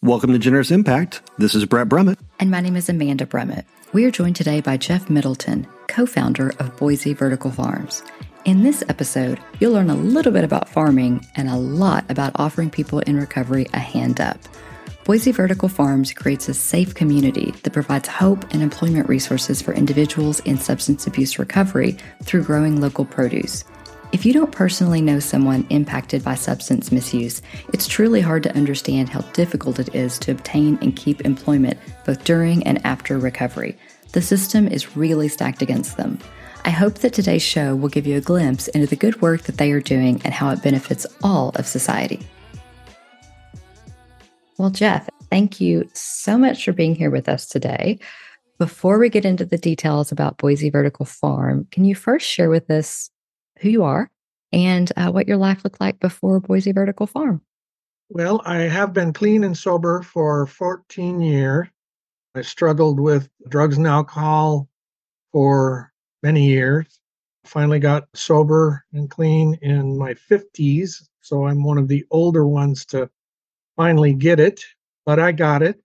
Welcome to Generous Impact. This is Brett Brummett. And my name is Amanda Brummett. We are joined today by Jeff Middleton, co founder of Boise Vertical Farms. In this episode, you'll learn a little bit about farming and a lot about offering people in recovery a hand up. Boise Vertical Farms creates a safe community that provides hope and employment resources for individuals in substance abuse recovery through growing local produce. If you don't personally know someone impacted by substance misuse, it's truly hard to understand how difficult it is to obtain and keep employment both during and after recovery. The system is really stacked against them. I hope that today's show will give you a glimpse into the good work that they are doing and how it benefits all of society. Well, Jeff, thank you so much for being here with us today. Before we get into the details about Boise Vertical Farm, can you first share with us who you are and uh, what your life looked like before Boise Vertical Farm. Well, I have been clean and sober for 14 years. I struggled with drugs and alcohol for many years. Finally got sober and clean in my 50s. So I'm one of the older ones to finally get it, but I got it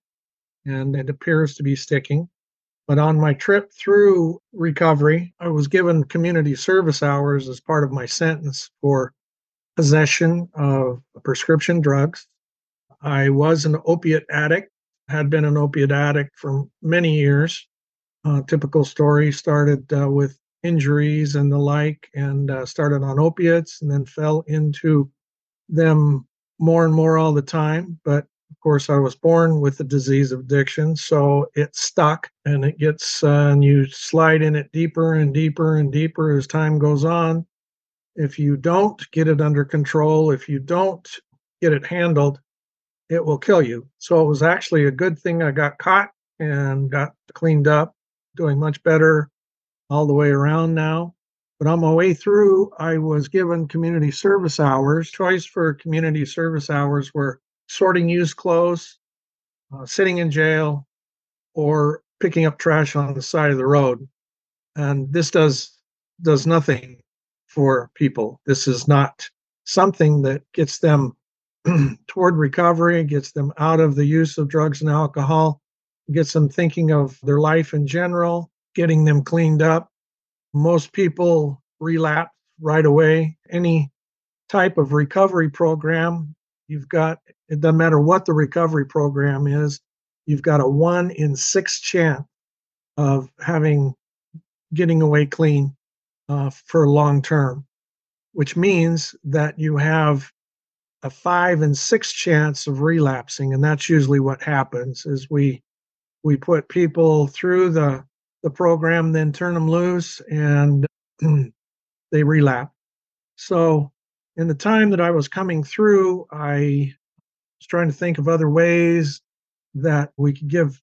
and it appears to be sticking. But on my trip through recovery, I was given community service hours as part of my sentence for possession of prescription drugs. I was an opiate addict, had been an opiate addict for many years. Uh, typical story started uh, with injuries and the like, and uh, started on opiates and then fell into them more and more all the time. But of course, I was born with the disease of addiction, so it stuck and it gets, uh, and you slide in it deeper and deeper and deeper as time goes on. If you don't get it under control, if you don't get it handled, it will kill you. So it was actually a good thing I got caught and got cleaned up, doing much better all the way around now. But on my way through, I was given community service hours. Choice for community service hours were sorting used clothes, uh, sitting in jail, or picking up trash on the side of the road. And this does does nothing for people. This is not something that gets them toward recovery, gets them out of the use of drugs and alcohol, gets them thinking of their life in general, getting them cleaned up. Most people relapse right away. Any type of recovery program, you've got it doesn't matter what the recovery program is, you've got a one in six chance of having getting away clean uh, for long term, which means that you have a five and six chance of relapsing, and that's usually what happens. Is we we put people through the the program, then turn them loose, and they relapse. So, in the time that I was coming through, I was trying to think of other ways that we could give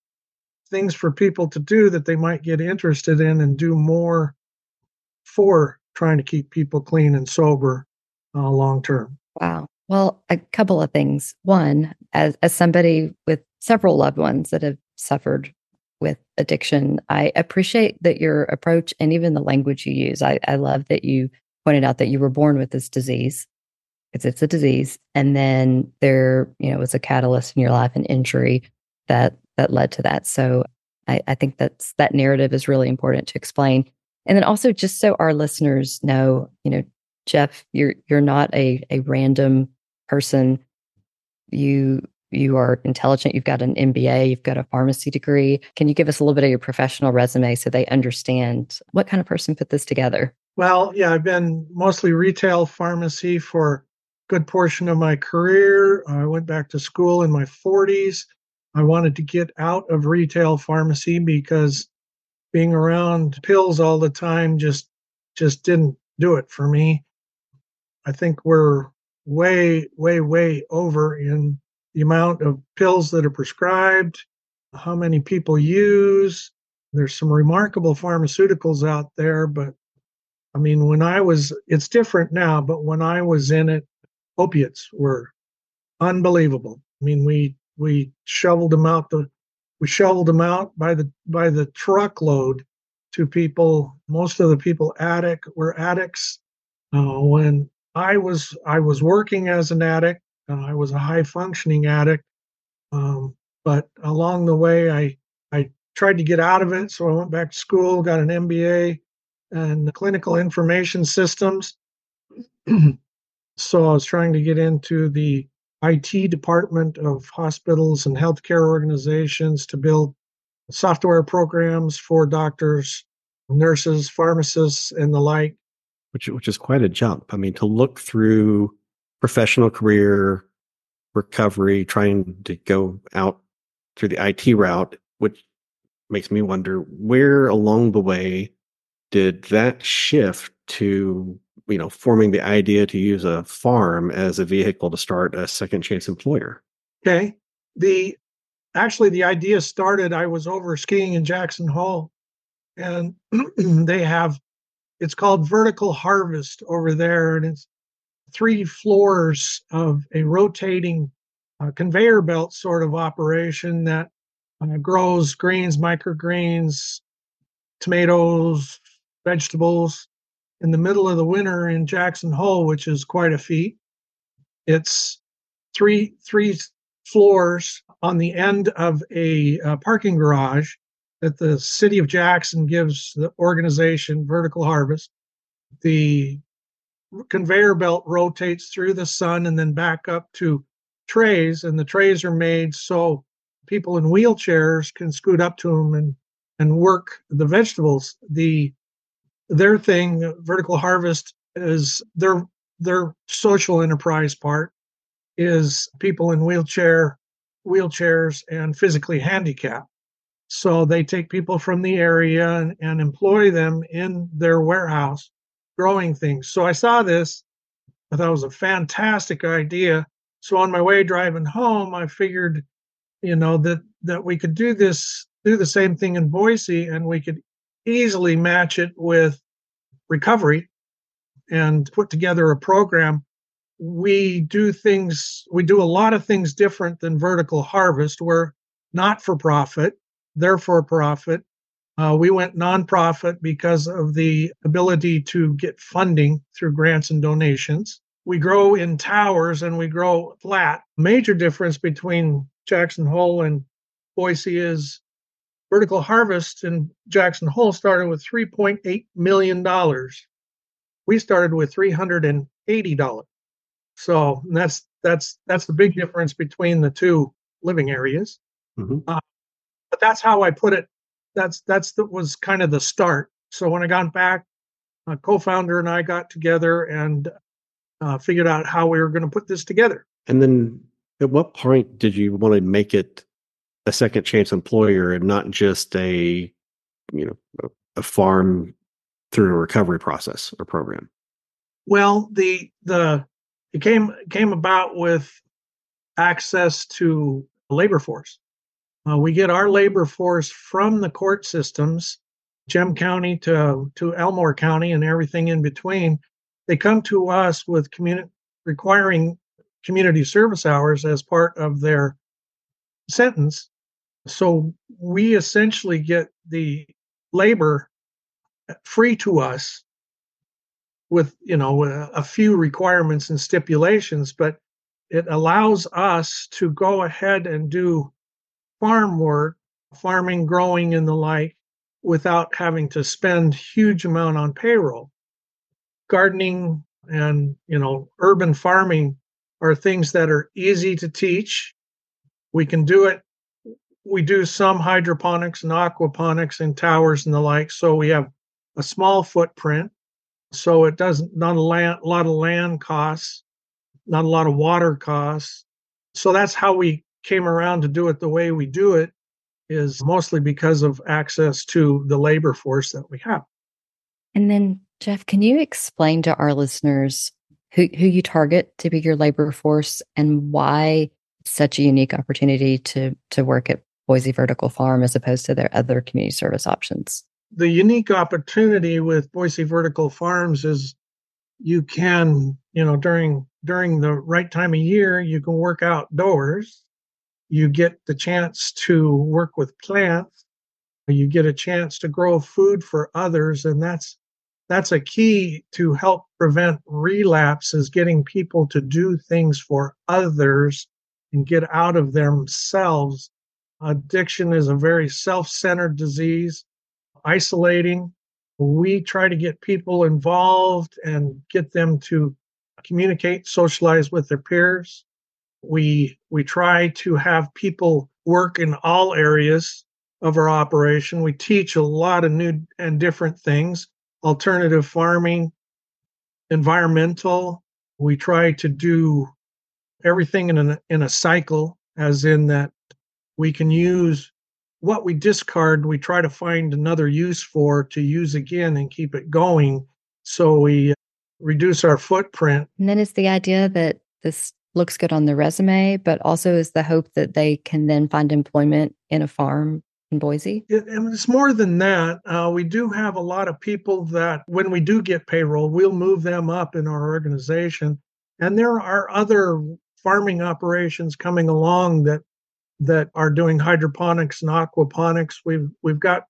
things for people to do that they might get interested in and do more for trying to keep people clean and sober uh, long term. Wow. Well, a couple of things. One, as, as somebody with several loved ones that have suffered with addiction, I appreciate that your approach and even the language you use. I, I love that you pointed out that you were born with this disease because it's a disease. And then there, you know, was a catalyst in your life, an injury that that led to that. So I, I think that's that narrative is really important to explain. And then also just so our listeners know, you know, Jeff, you're you're not a a random person. You you are intelligent. You've got an MBA. You've got a pharmacy degree. Can you give us a little bit of your professional resume so they understand what kind of person put this together? Well, yeah, I've been mostly retail pharmacy for good portion of my career. Uh, I went back to school in my 40s. I wanted to get out of retail pharmacy because being around pills all the time just just didn't do it for me. I think we're way way way over in the amount of pills that are prescribed, how many people use. There's some remarkable pharmaceuticals out there, but I mean, when I was, it's different now, but when I was in it, opiates were unbelievable. I mean, we we shoveled them out the we shoveled them out by the by the truckload to people. Most of the people addict were addicts. Uh, when I was I was working as an addict, uh, I was a high functioning addict. Um, but along the way, I I tried to get out of it, so I went back to school, got an MBA in clinical information systems. so I was trying to get into the IT department of hospitals and healthcare organizations to build software programs for doctors, nurses, pharmacists, and the like. Which, which is quite a jump. I mean, to look through professional career, recovery, trying to go out through the IT route, which makes me wonder where along the way did that shift to you know forming the idea to use a farm as a vehicle to start a second chance employer. Okay. The actually the idea started i was over skiing in jackson hole and they have it's called vertical harvest over there and it's three floors of a rotating uh, conveyor belt sort of operation that uh, grows greens microgreens tomatoes vegetables in the middle of the winter in Jackson Hole, which is quite a feat. It's three three floors on the end of a, a parking garage that the city of Jackson gives the organization Vertical Harvest. The conveyor belt rotates through the sun and then back up to trays, and the trays are made so people in wheelchairs can scoot up to them and and work the vegetables. The their thing, Vertical Harvest, is their their social enterprise part is people in wheelchair wheelchairs and physically handicapped. So they take people from the area and, and employ them in their warehouse growing things. So I saw this, I thought it was a fantastic idea. So on my way driving home, I figured, you know, that that we could do this, do the same thing in Boise, and we could easily match it with recovery and put together a program. We do things, we do a lot of things different than vertical harvest. We're not for profit, they're for profit. Uh, we went nonprofit because of the ability to get funding through grants and donations. We grow in towers and we grow flat. Major difference between Jackson Hole and Boise is Vertical Harvest in Jackson Hole started with $3.8 million. We started with $380. So that's that's that's the big difference between the two living areas. Mm-hmm. Uh, but that's how I put it. That's that's that was kind of the start. So when I got back, a co-founder and I got together and uh, figured out how we were going to put this together. And then, at what point did you want to make it a second chance employer and not just a you know a, farm through a recovery process or program? Well the the it came came about with access to labor force. Uh, we get our labor force from the court systems gem county to to elmore county and everything in between. They come to us with community requiring community service hours as part of their sentence. So we essentially get the labor uh, free to us with you know a few requirements and stipulations but it allows us to go ahead and do farm work farming growing and the like without having to spend huge amount on payroll gardening and you know urban farming are things that are easy to teach we can do it. We do some hydroponics and aquaponics and towers and the like. So we have a small footprint. So it doesn't, not a, land, lot of land costs, not a lot of water costs. So that's how we came around to do it the way we do it is mostly because of access to the labor force that we have. And then, Jeff, can you explain to our listeners who, who you target to be your labor force and why such a unique opportunity to to work at Boise Vertical Farm as opposed to their other community service options. The unique opportunity with Boise Vertical Farms is you can, you know, during during the right time of year, you can work outdoors. You get the chance to work with plants. You get a chance to grow food for others, and that's that's a key to help prevent relapse is getting people to do things for others and get out of themselves. Addiction is a very self centered disease, isolating. We try to get people involved and get them to communicate, socialize with their peers. We we try to have people work in all areas of our operation. We teach a lot of new and different things, alternative farming, environmental. We try to do everything in a, in a cycle, as in that we can use what we discard, we try to find another use for to use again and keep it going. So we reduce our footprint. And then it's the idea that this looks good on the resume, but also is the hope that they can then find employment in a farm in Boise? It, it's more than that. Uh, we do have a lot of people that, when we do get payroll, we'll move them up in our organization. And there are other farming operations coming along that that are doing hydroponics and aquaponics. We've we've got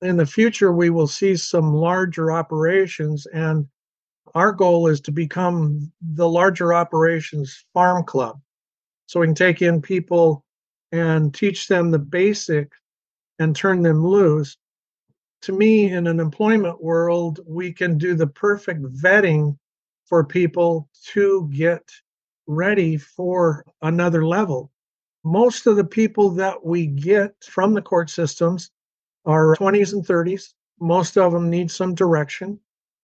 in the future we will see some larger operations and our goal is to become the larger operations farm club. So we can take in people and teach them the basics and turn them loose. To me, in an employment world, we can do the perfect vetting for people to get ready for another level. Most of the people that we get from the court systems are 20s and 30s. Most of them need some direction.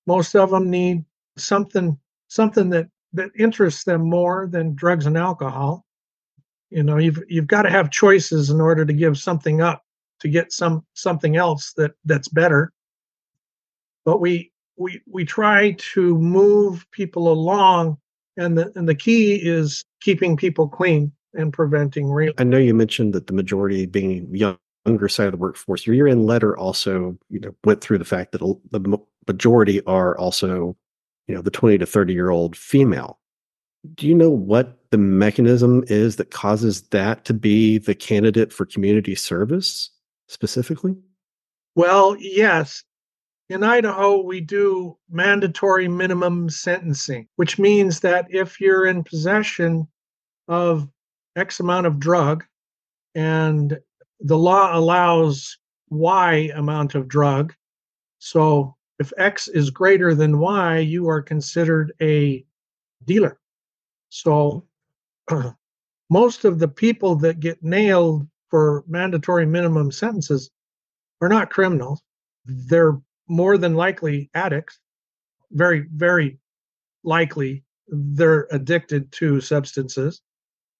Most of them need something something that that interests them more than drugs and alcohol. You know, you've you've got to have choices in order to give something up to get some something else that that's better but we we we try to move people along and the and the key is keeping people clean and preventing re- I know you mentioned that the majority being young younger side of the workforce your year-end letter also you know went through the fact that the majority are also you know the 20 to 30 year old female do you know what the mechanism is that causes that to be the candidate for community service specifically? Well, yes. In Idaho, we do mandatory minimum sentencing, which means that if you're in possession of X amount of drug and the law allows Y amount of drug, so if X is greater than Y, you are considered a dealer. So most of the people that get nailed for mandatory minimum sentences are not criminals. They're more than likely addicts. Very, very likely they're addicted to substances,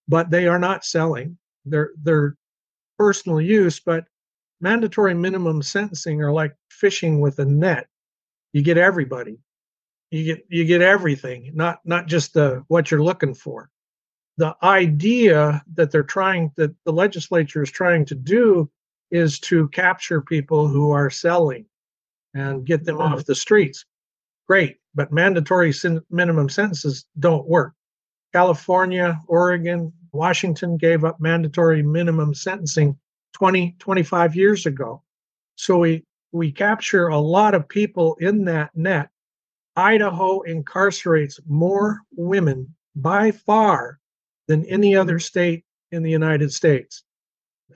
but they are not selling. They're they're personal use, but mandatory minimum sentencing are like fishing with a net. You get everybody. You get you get everything, not not just the what you're looking for the idea that they're trying that the legislature is trying to do is to capture people who are selling and get them off the streets. Great but mandatory sin- minimum sentences don't work. California oregon washington gave up mandatory minimum sentencing 20 25 years ago. So we we capture a lot of people in that net. Idaho incarcerates more women by far than any other state in the United States.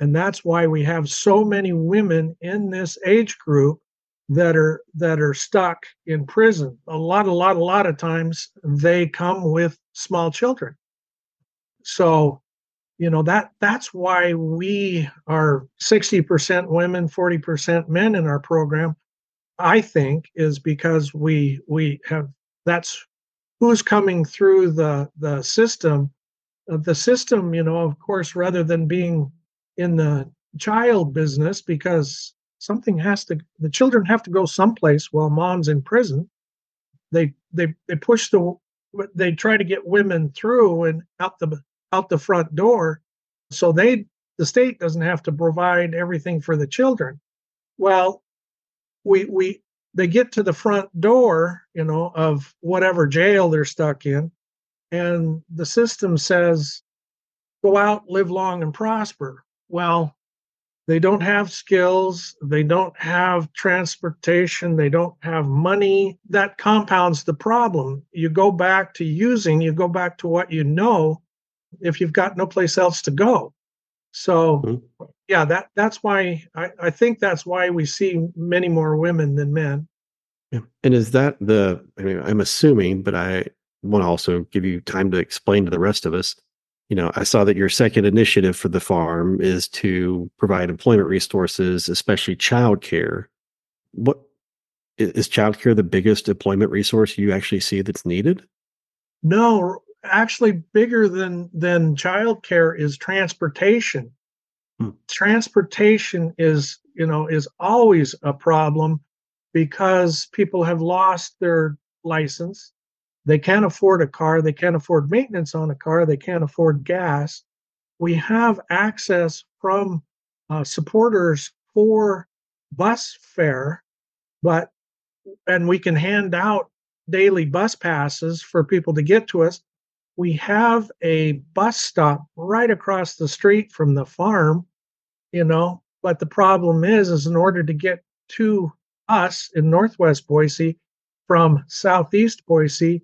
And that's why we have so many women in this age group that are that are stuck in prison. A lot, a lot, a lot of times they come with small children. So, you know, that that's why we are 60% women, 40% men in our program. I think is because we we have that's who's coming through the the system uh, the system, you know, of course, rather than being in the child business, because something has to, the children have to go someplace while mom's in prison. They they they push the, they try to get women through and out the out the front door, so they the state doesn't have to provide everything for the children. Well, we we they get to the front door, you know, of whatever jail they're stuck in, and the system says go out live long and prosper well they don't have skills they don't have transportation they don't have money that compounds the problem you go back to using you go back to what you know if you've got no place else to go. So mm-hmm. yeah, that that's why I, I think that's why we see many more women than men. Yeah. And is that the I mean, I'm assuming, but I want to also give you time to explain to the rest of us. You know, I saw that your second initiative for the farm is to provide employment resources, especially childcare. What is childcare the biggest employment resource you actually see that's needed? No, actually bigger than than childcare is transportation. Hmm. Transportation is, you know, is always a problem because people have lost their license. They can't afford a car, they can't afford maintenance on a car, they can't afford gas. We have access from uh, supporters for bus fare, but and we can hand out daily bus passes for people to get to us. We have a bus stop right across the street from the farm, you know, but the problem is is in order to get to us in northwest Boise from southeast Boise,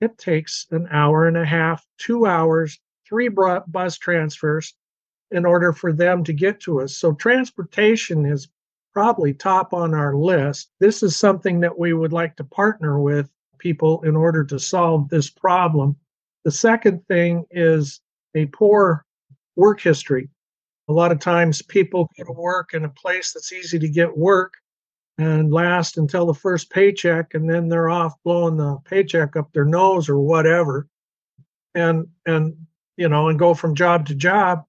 it takes an hour and a half, 2 hours, 3 bus transfers in order for them to get to us. So transportation is probably top on our list. This is something that we would like to partner with people in order to solve this problem. The second thing is a poor work history. A lot of times people go to work in a place that's easy to get work and last until the first paycheck and then they're off blowing the paycheck up their nose or whatever and and you know and go from job to job.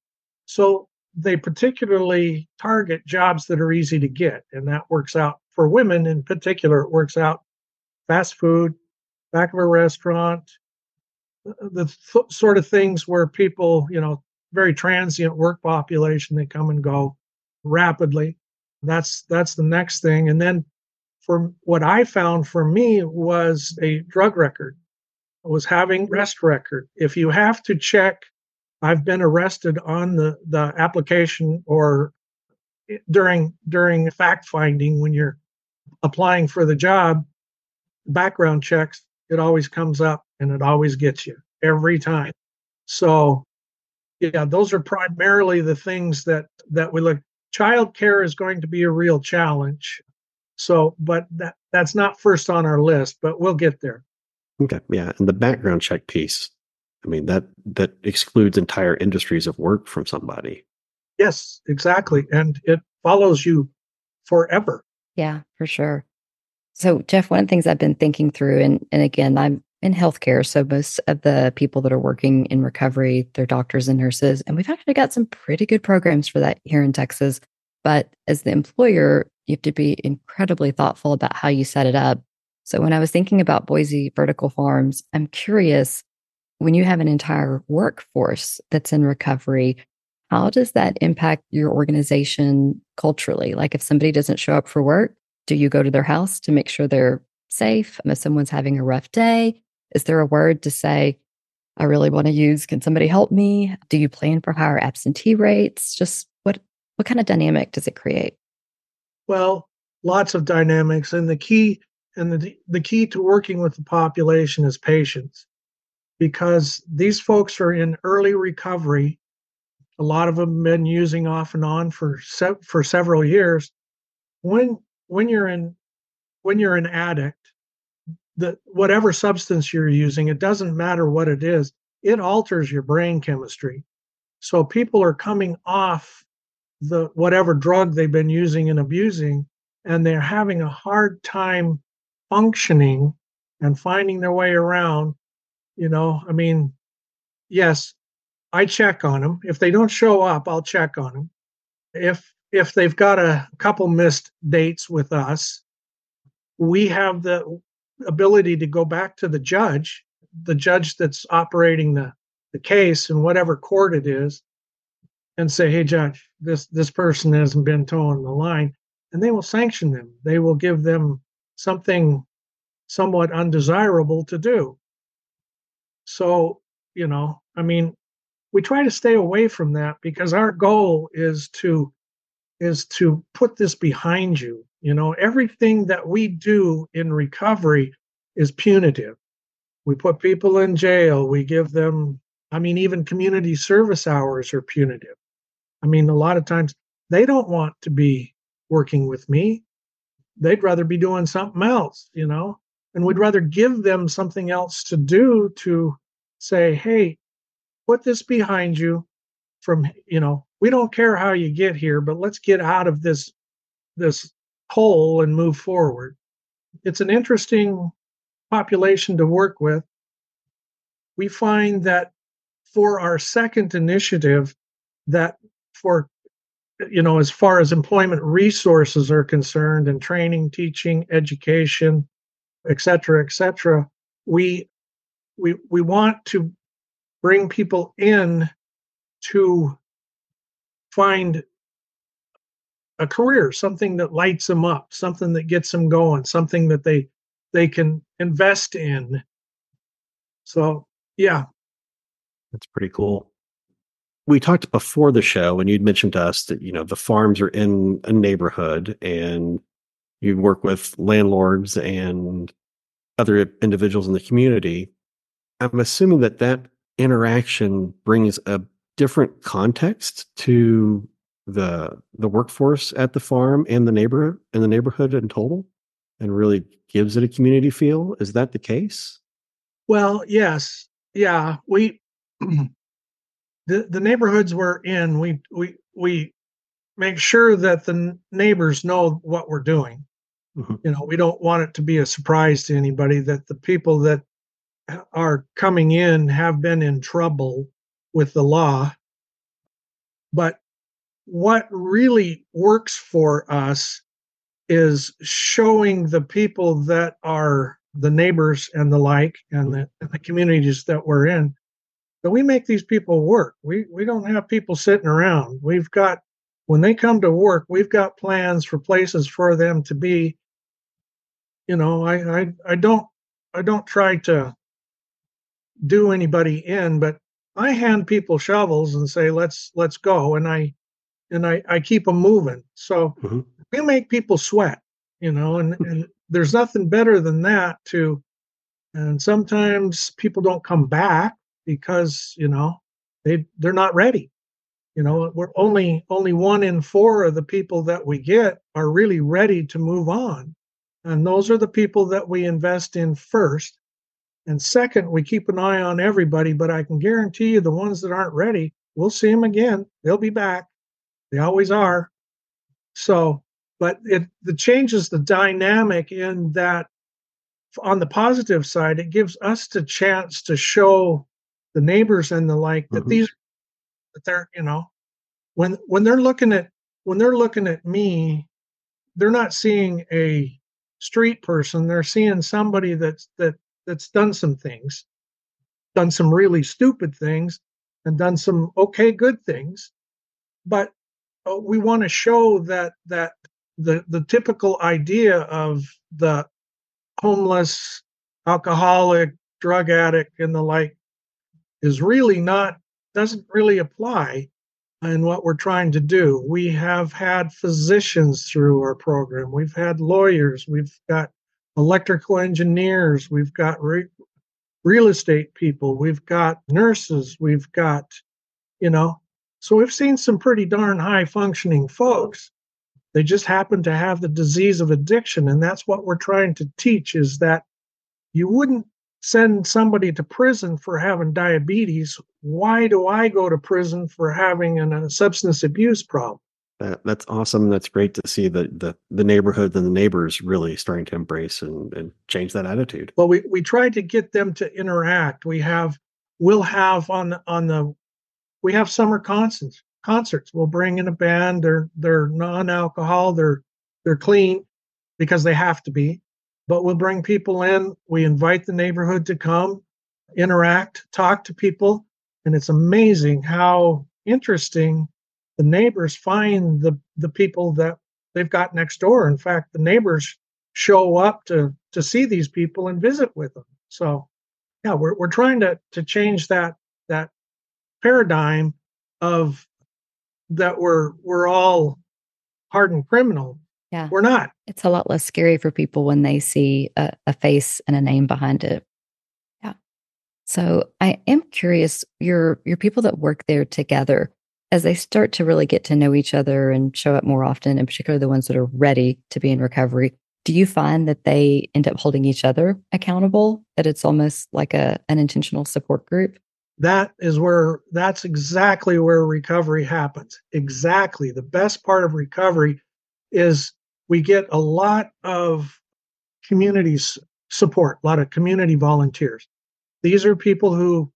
So they particularly target jobs that are easy to get and that works out for women in particular it works out fast food back of a restaurant uh, the th- sort of things where people you know very transient work population they come and go rapidly that's that's the next thing. And then for what i found for me was a drug record. I was having rest record. If you have to check I've been arrested on the, the application or eh, during during fact finding when you're applying for the job, background checks, it always comes up and it always gets you every time. So yeah, those are primarily the things that that we look child care is going to be a real challenge. So, but that that's not first on our list, but we'll get there. Okay. Yeah. And the background check piece, I mean that that excludes entire industries of work from somebody. Yes, exactly, and it follows you forever. Yeah, for sure. So, Jeff, one of the things I've been thinking through, and and again, I'm in healthcare, so most of the people that are working in recovery, they're doctors and nurses, and we've actually got some pretty good programs for that here in Texas. But as the employer, you have to be incredibly thoughtful about how you set it up. So, when I was thinking about Boise Vertical Farms, I'm curious when you have an entire workforce that's in recovery, how does that impact your organization culturally? Like if somebody doesn't show up for work, do you go to their house to make sure they're safe? If someone's having a rough day, is there a word to say, I really want to use, can somebody help me? Do you plan for higher absentee rates? Just what what kind of dynamic does it create? Well, lots of dynamics and the key and the the key to working with the population is patience because these folks are in early recovery. A lot of them have been using off and on for se- for several years. When when you're in when you're an addict, the whatever substance you're using, it doesn't matter what it is, it alters your brain chemistry. So people are coming off the whatever drug they've been using and abusing, and they're having a hard time functioning and finding their way around you know, I mean, yes, I check on them. If they don't show up, I'll check on them. If if they've got a couple missed dates with us, we have the ability to go back to the judge, the judge that's operating the, the case in whatever court it is, and say, hey judge, this this person hasn't been toeing the line. And they will sanction them. They will give them something somewhat undesirable to do. So, you know, I mean, we try to stay away from that because our goal is to is to put this behind you. You know, everything that we do in recovery is punitive. We put people in jail, we give them I mean, even community service hours are punitive. I mean, a lot of times they don't want to be working with me. They'd rather be doing something else, you know, and we'd rather give them something else to do to say, hey, put this behind you from, you know, we don't care how you get here, but let's get out of this this hole and move forward. It's an interesting population to work with. We find that for our second initiative, that for you know, as far as employment resources are concerned and training, teaching, education, et cetera, et cetera, we we we want to bring people in to find a career, something that lights them up, something that gets them going, something that they they can invest in. So, yeah. That's pretty cool. We talked before the show and you'd mentioned to us that, you know, the farms are in a neighborhood and you work with landlords and other individuals in the community. I'm assuming that that interaction brings a different context to the the workforce at the farm and the neighborhood and the neighborhood in total and really gives it a community feel? Is that the case? Well yes. Yeah we the the neighborhoods we're in we we we make sure that the neighbors know what we're doing. Mm-hmm. you know we don't want it to be a surprise to anybody that the people that are coming in have been in trouble with the law. But what really works for us is showing the people that are the neighbors and the like and the, and the communities that we're in that we make these people work. We we don't have people sitting around. We've got when they come to work we've got plans for places for them to be. You know i i, I don't i don't try to do anybody in but i hand people shovels and say let's let's go. And i and I, I keep them moving. So mm-hmm. we make people sweat, you know, and, and there's nothing better than that to and sometimes people don't come back because, you know, they they're not ready. You know, we're only only one in four of the people that we get are really ready to move on. And those are the people that we invest in first. And second, we keep an eye on everybody, but I can guarantee you the ones that aren't ready, we'll see them again. They'll be back. They always are. So, but it the changes the dynamic in that on the positive side, it gives us the chance to show the neighbors and the like that mm-hmm. these that they're, you know, when when they're looking at when they're looking at me, they're not seeing a street person, they're seeing somebody that's that that's done some things, done some really stupid things, and done some okay good things. But Uh, we want to show that that the the typical idea of the homeless, alcoholic, drug addict, and the like is really not doesn't really apply in what we're trying to do. We have had physicians through our program. We've had lawyers. We've got electrical engineers. We've got re- real estate people. We've got nurses. We've got, you know, so we've seen some pretty darn high functioning folks. They just happen to have the disease of addiction. And that's what we're trying to teach is that you wouldn't send somebody to prison for having diabetes. Why do I go to prison for having an, a substance abuse problem? That, that's awesome. That's great to see the, the, the neighborhood and the neighbors really starting to embrace and, and change that attitude. Well, we, we try to get them to interact. We have, we'll have on, on the we have summer concerts. Concerts. We'll bring in a band. They're they're non-alcohol. They're they're clean because they have to be. But we'll bring people in. We invite the neighborhood to come, interact, talk to people, and it's amazing how interesting the neighbors find the the people that they've got next door. In fact, the neighbors show up to to see these people and visit with them. So yeah, we're we're trying to to change that paradigm of that we're we're all hardened criminal. Yeah. We're not. It's a lot less scary for people when they see a, a face and a name behind it. Yeah. So I am curious, your your people that work there together, as they start to really get to know each other and show up more often, in particular the ones that are ready to be in recovery, do you find that they end up holding each other accountable? That it's almost like a an intentional support group? That is where that's exactly where recovery happens. Exactly. The best part of recovery is we get a lot of community support, a lot of community volunteers. These are people who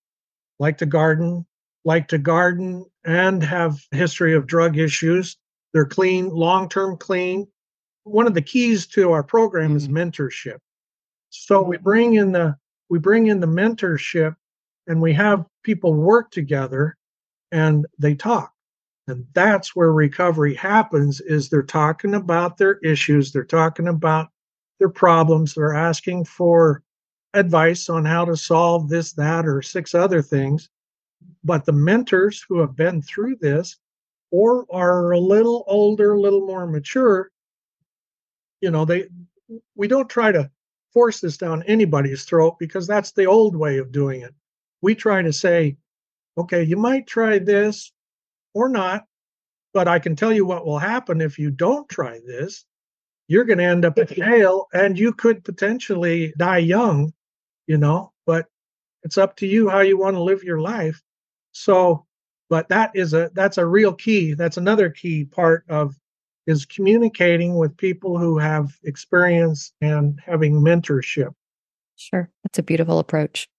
like to garden, like to garden and have history of drug issues. They're clean, long-term clean. One of the keys to our program is mm-hmm. mentorship. So we bring in the we bring in the mentorship and we have people work together and they talk. And that's where recovery happens is they're talking about their issues, they're talking about their problems, they're asking for advice on how to solve this, that, or six other things. But the mentors who have been through this or are a little older, a little more mature, you know, they we don't try to force this down anybody's throat because that's the old way of doing it. We try to say, okay, you might try this or not, but I can tell you what will happen if you don't try this. You're going to end up in jail and you could potentially die young you know, but it's up to you how you want to live your life. So, but that is a that's a real key. That's another key part of is communicating with people who have experience and having mentorship. Sure. That's a beautiful approach.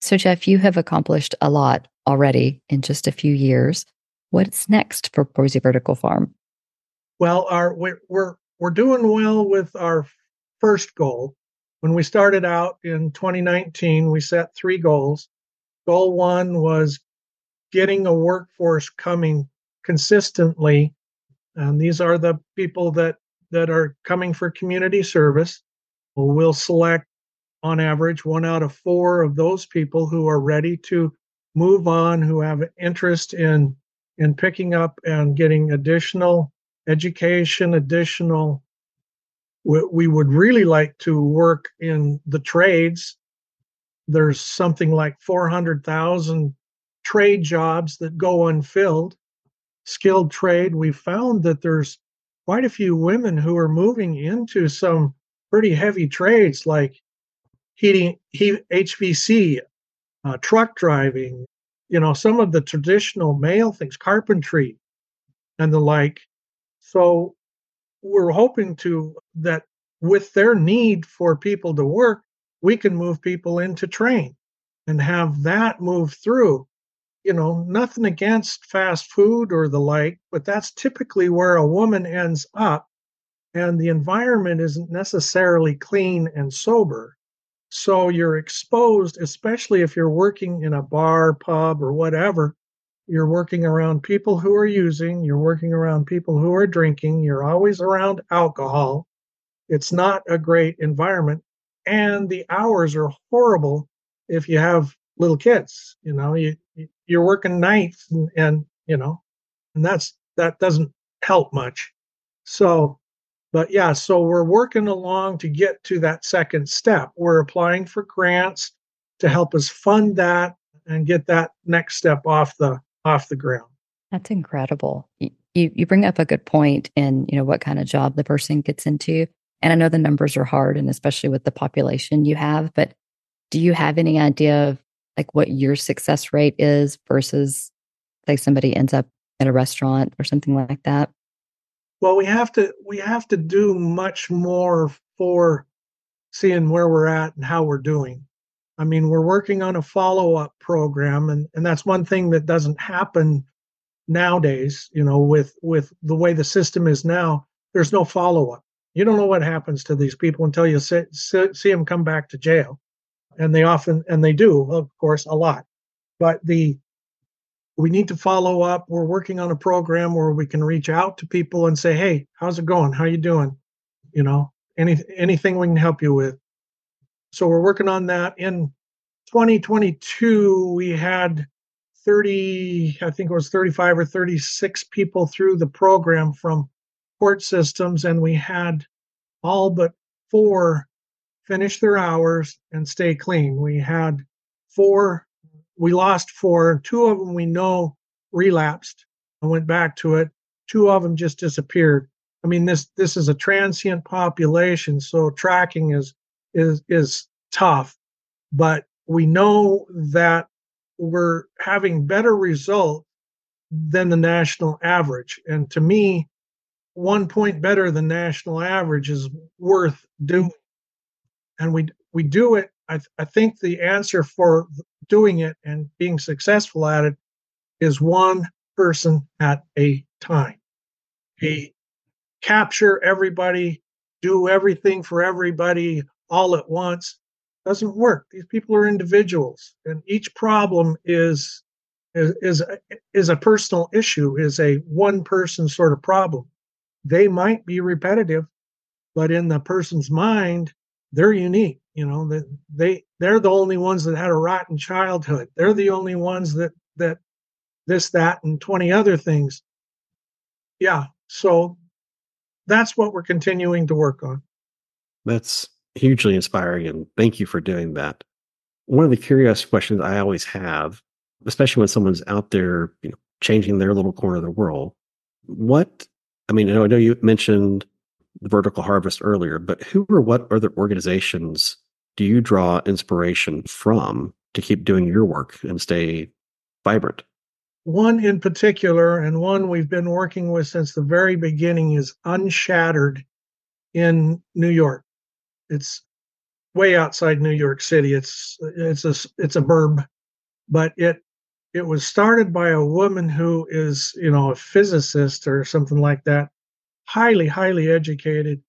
So, Jeff, you have accomplished a lot already in just a few years. What's next for Boise Vertical Farm? Well, our we're we're, we're doing well with our first goal, when we started out in 2019, we set three goals. Goal one was getting a workforce coming consistently. And these are the people that, that are coming for community service. We'll select, on average, one out of four of those people who are ready to move on, who have interest in, in picking up and getting additional education, additional we would really like to work in the trades. There's something like 400,000 trade jobs that go unfilled. Skilled trade, we found that there's quite a few women who are moving into some pretty heavy trades like heating, heat, HVC, uh, truck driving, you know, some of the traditional male things, carpentry and the like. So we're hoping to that with their need for people to work, we can move people into train and have that move through. You know, nothing against fast food or the like, but that's typically where a woman ends up. And the environment isn't necessarily clean and sober. So you're exposed, especially if you're working in a bar, pub, or whatever, you're working around people who are using, you're working around people who are drinking, you're always around alcohol. It's not a great environment. And the hours are horrible if you have little kids. You know, you you're working nights and, and you know, and that's that doesn't help much. So, but yeah, so we're working along to get to that second step. We're applying for grants to help us fund that and get that next step off the off the ground. That's incredible. You you bring up a good point in, you know, what kind of job the person gets into. And I know the numbers are hard and especially with the population you have, but do you have any idea of like what your success rate is versus like somebody ends up at a restaurant or something like that? Well, we have to we have to do much more for seeing where we're at and how we're doing. I mean, we're working on a follow up program, and, and that's one thing that doesn't happen nowadays. You know, with with the way the system is now, there's no follow up. You don't know what happens to these people until you see, see them come back to jail, and they often and they do, of course, a lot. But the we need to follow up. We're working on a program where we can reach out to people and say, "Hey, how's it going? How you doing? You know, any anything we can help you with." So we're working on that. In 2022, we had 30, I think it was 35 or 36 people through the program from court systems, and we had all but four finish their hours and stay clean. We had four, we lost four. Two of them we know relapsed and went back to it. Two of them just disappeared. I mean, this this is a transient population, so tracking is is is tough. But we know that we're having better results than the national average. And to me, one point better than national average is worth doing. And we we do it. I, th- I think the answer for doing it and being successful at it is one person at a time. A capture everybody, do everything for everybody all at once doesn't work. These people are individuals, and each problem is is is, is a personal issue, is a one person sort of problem. They might be repetitive, but in the person's mind, they're unique. You know, that they they're the only ones that had a rotten childhood. They're the only ones that that this, that, and 20 other things. Yeah. So that's what we're continuing to work on. That's hugely inspiring. And thank you for doing that. One of the curious questions I always have, especially when someone's out there, you know, changing their little corner of the world, what, I mean, I know you mentioned vertical harvest earlier, but who or what other organizations do you draw inspiration from to keep doing your work and stay vibrant? One in particular, and one we've been working with since the very beginning, is Unshattered in New York. It's way outside New York City. It's it's a it's a burb, but it it was started by a woman who is you know a physicist or something like that, highly highly educated,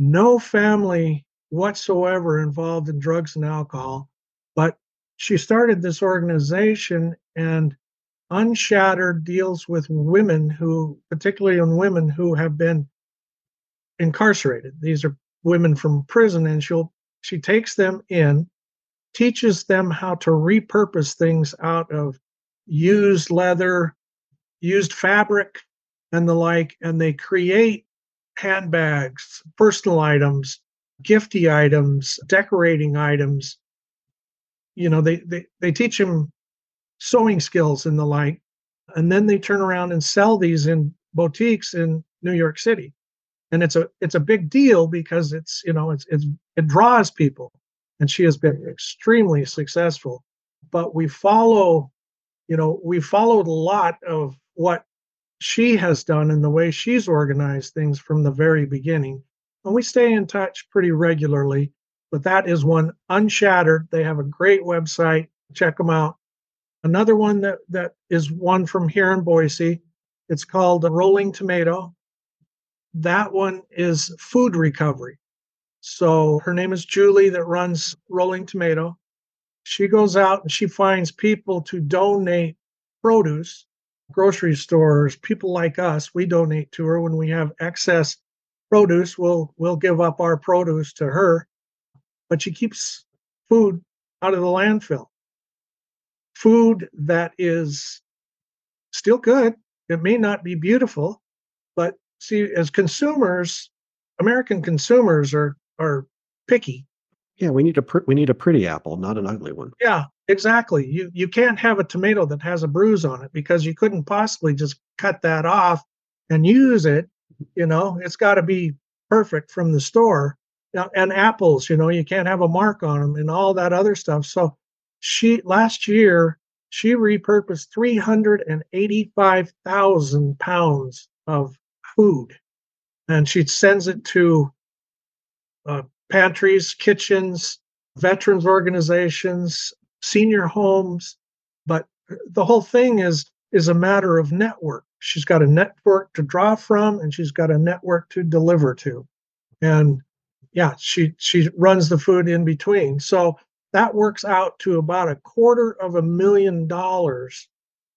no family whatsoever involved in drugs and alcohol, but she started this organization and Unshattered deals with women who, particularly on women who have been incarcerated. These are women from prison, and she'll she takes them in, teaches them how to repurpose things out of used leather, used fabric, and the like, and they create handbags, personal items, gifty items, decorating items. You know, they they, they teach them sewing skills and the like. And then they turn around and sell these in boutiques in New York City. And it's a it's a big deal because it's you know it's it's it draws people. And she has been extremely successful. But we follow, you know, we followed a lot of what she has done and the way she's organized things from the very beginning. And we stay in touch pretty regularly. But that is one unshattered. They have a great website. Check them out. Another one that, that is one from here in Boise, it's called Rolling Tomato. That one is food recovery. So her name is Julie that runs Rolling Tomato. She goes out and she finds people to donate produce, grocery stores, people like us, we donate to her when we have excess produce, we'll we'll give up our produce to her. But she keeps food out of the landfill food that is still good. It may not be beautiful, but see, as consumers, American consumers are are picky. Yeah, we need a pr- we need a pretty apple, not an ugly one. Yeah, exactly. You you can't have a tomato that has a bruise on it because you couldn't possibly just cut that off and use it. You know, it's got to be perfect from the store. And apples, you know, you can't have a mark on them and all that other stuff. So she last year she repurposed 385,000 pounds of food and she sends it to uh, pantries, kitchens, veterans organizations, senior homes. But the whole thing is is a matter of network. She's got a network to draw from, and she's got a network to deliver to, and yeah, she she runs the food in between. So that works out to about a quarter of a million dollars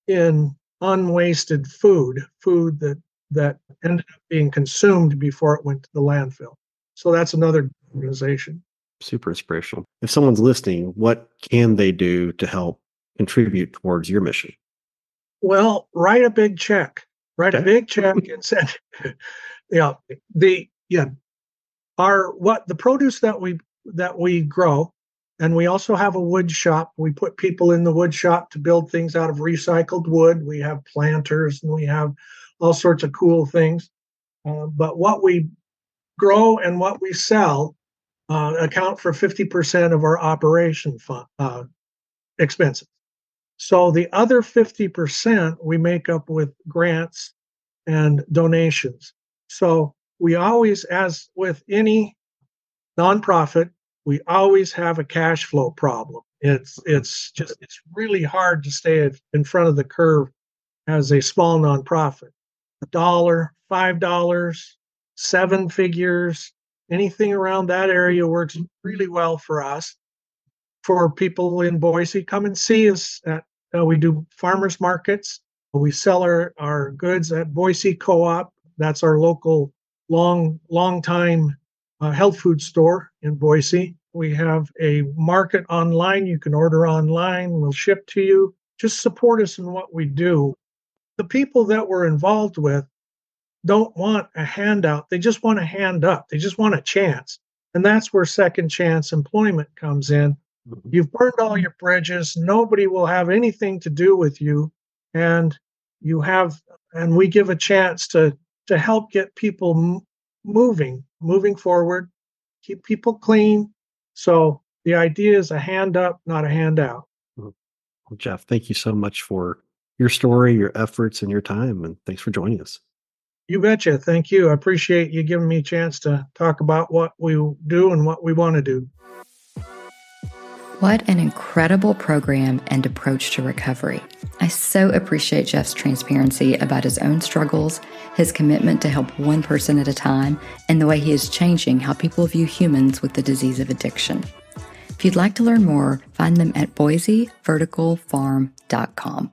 in unwasted food, food that that ended up being consumed before it went to the landfill. So that's another organization. Super inspirational. If someone's listening, what can they do to help contribute towards your mission? Well, write a big check. Write okay. a big check and send. yeah, the yeah, our what the produce that we that we grow And we also have a wood shop. We put people in the wood shop to build things out of recycled wood. We have planters and we have all sorts of cool things. Uh, but what we grow and what we sell uh, account for 50% of our operation fund, uh, expenses. So the other 50% we make up with grants and donations. So we always, as with any nonprofit, we always have a cash flow problem. It's it's just it's really hard to stay in front of the curve as a small nonprofit. A dollar, five dollars, seven figures, anything around that area works really well for us. For people in Boise, come and see us at uh, we do farmers markets. We sell our, our goods at Boise Co-op. That's our local long long time uh, health food store in Boise. We have a market online. You can order online. We'll ship to you. Just support us in what we do. The people that we're involved with don't want a handout. They just want a hand up. They just want a chance. And that's where second chance employment comes in. Mm-hmm. You've burned all your bridges. Nobody will have anything to do with you. And you have, and we give a chance to, to help get people m- moving, moving forward, keep people clean. So the idea is a hand up, not a handout. Well, Jeff, thank you so much for your story, your efforts, and your time. And thanks for joining us. You betcha. Thank you. I appreciate you giving me a chance to talk about what we do and what we want to do. What an incredible program and approach to recovery. I so appreciate Jeff's transparency about his own struggles, his commitment to help one person at a time, and the way he is changing how people view humans with the disease of addiction. If you'd like to learn more, find them at boiseverticalfarm.com.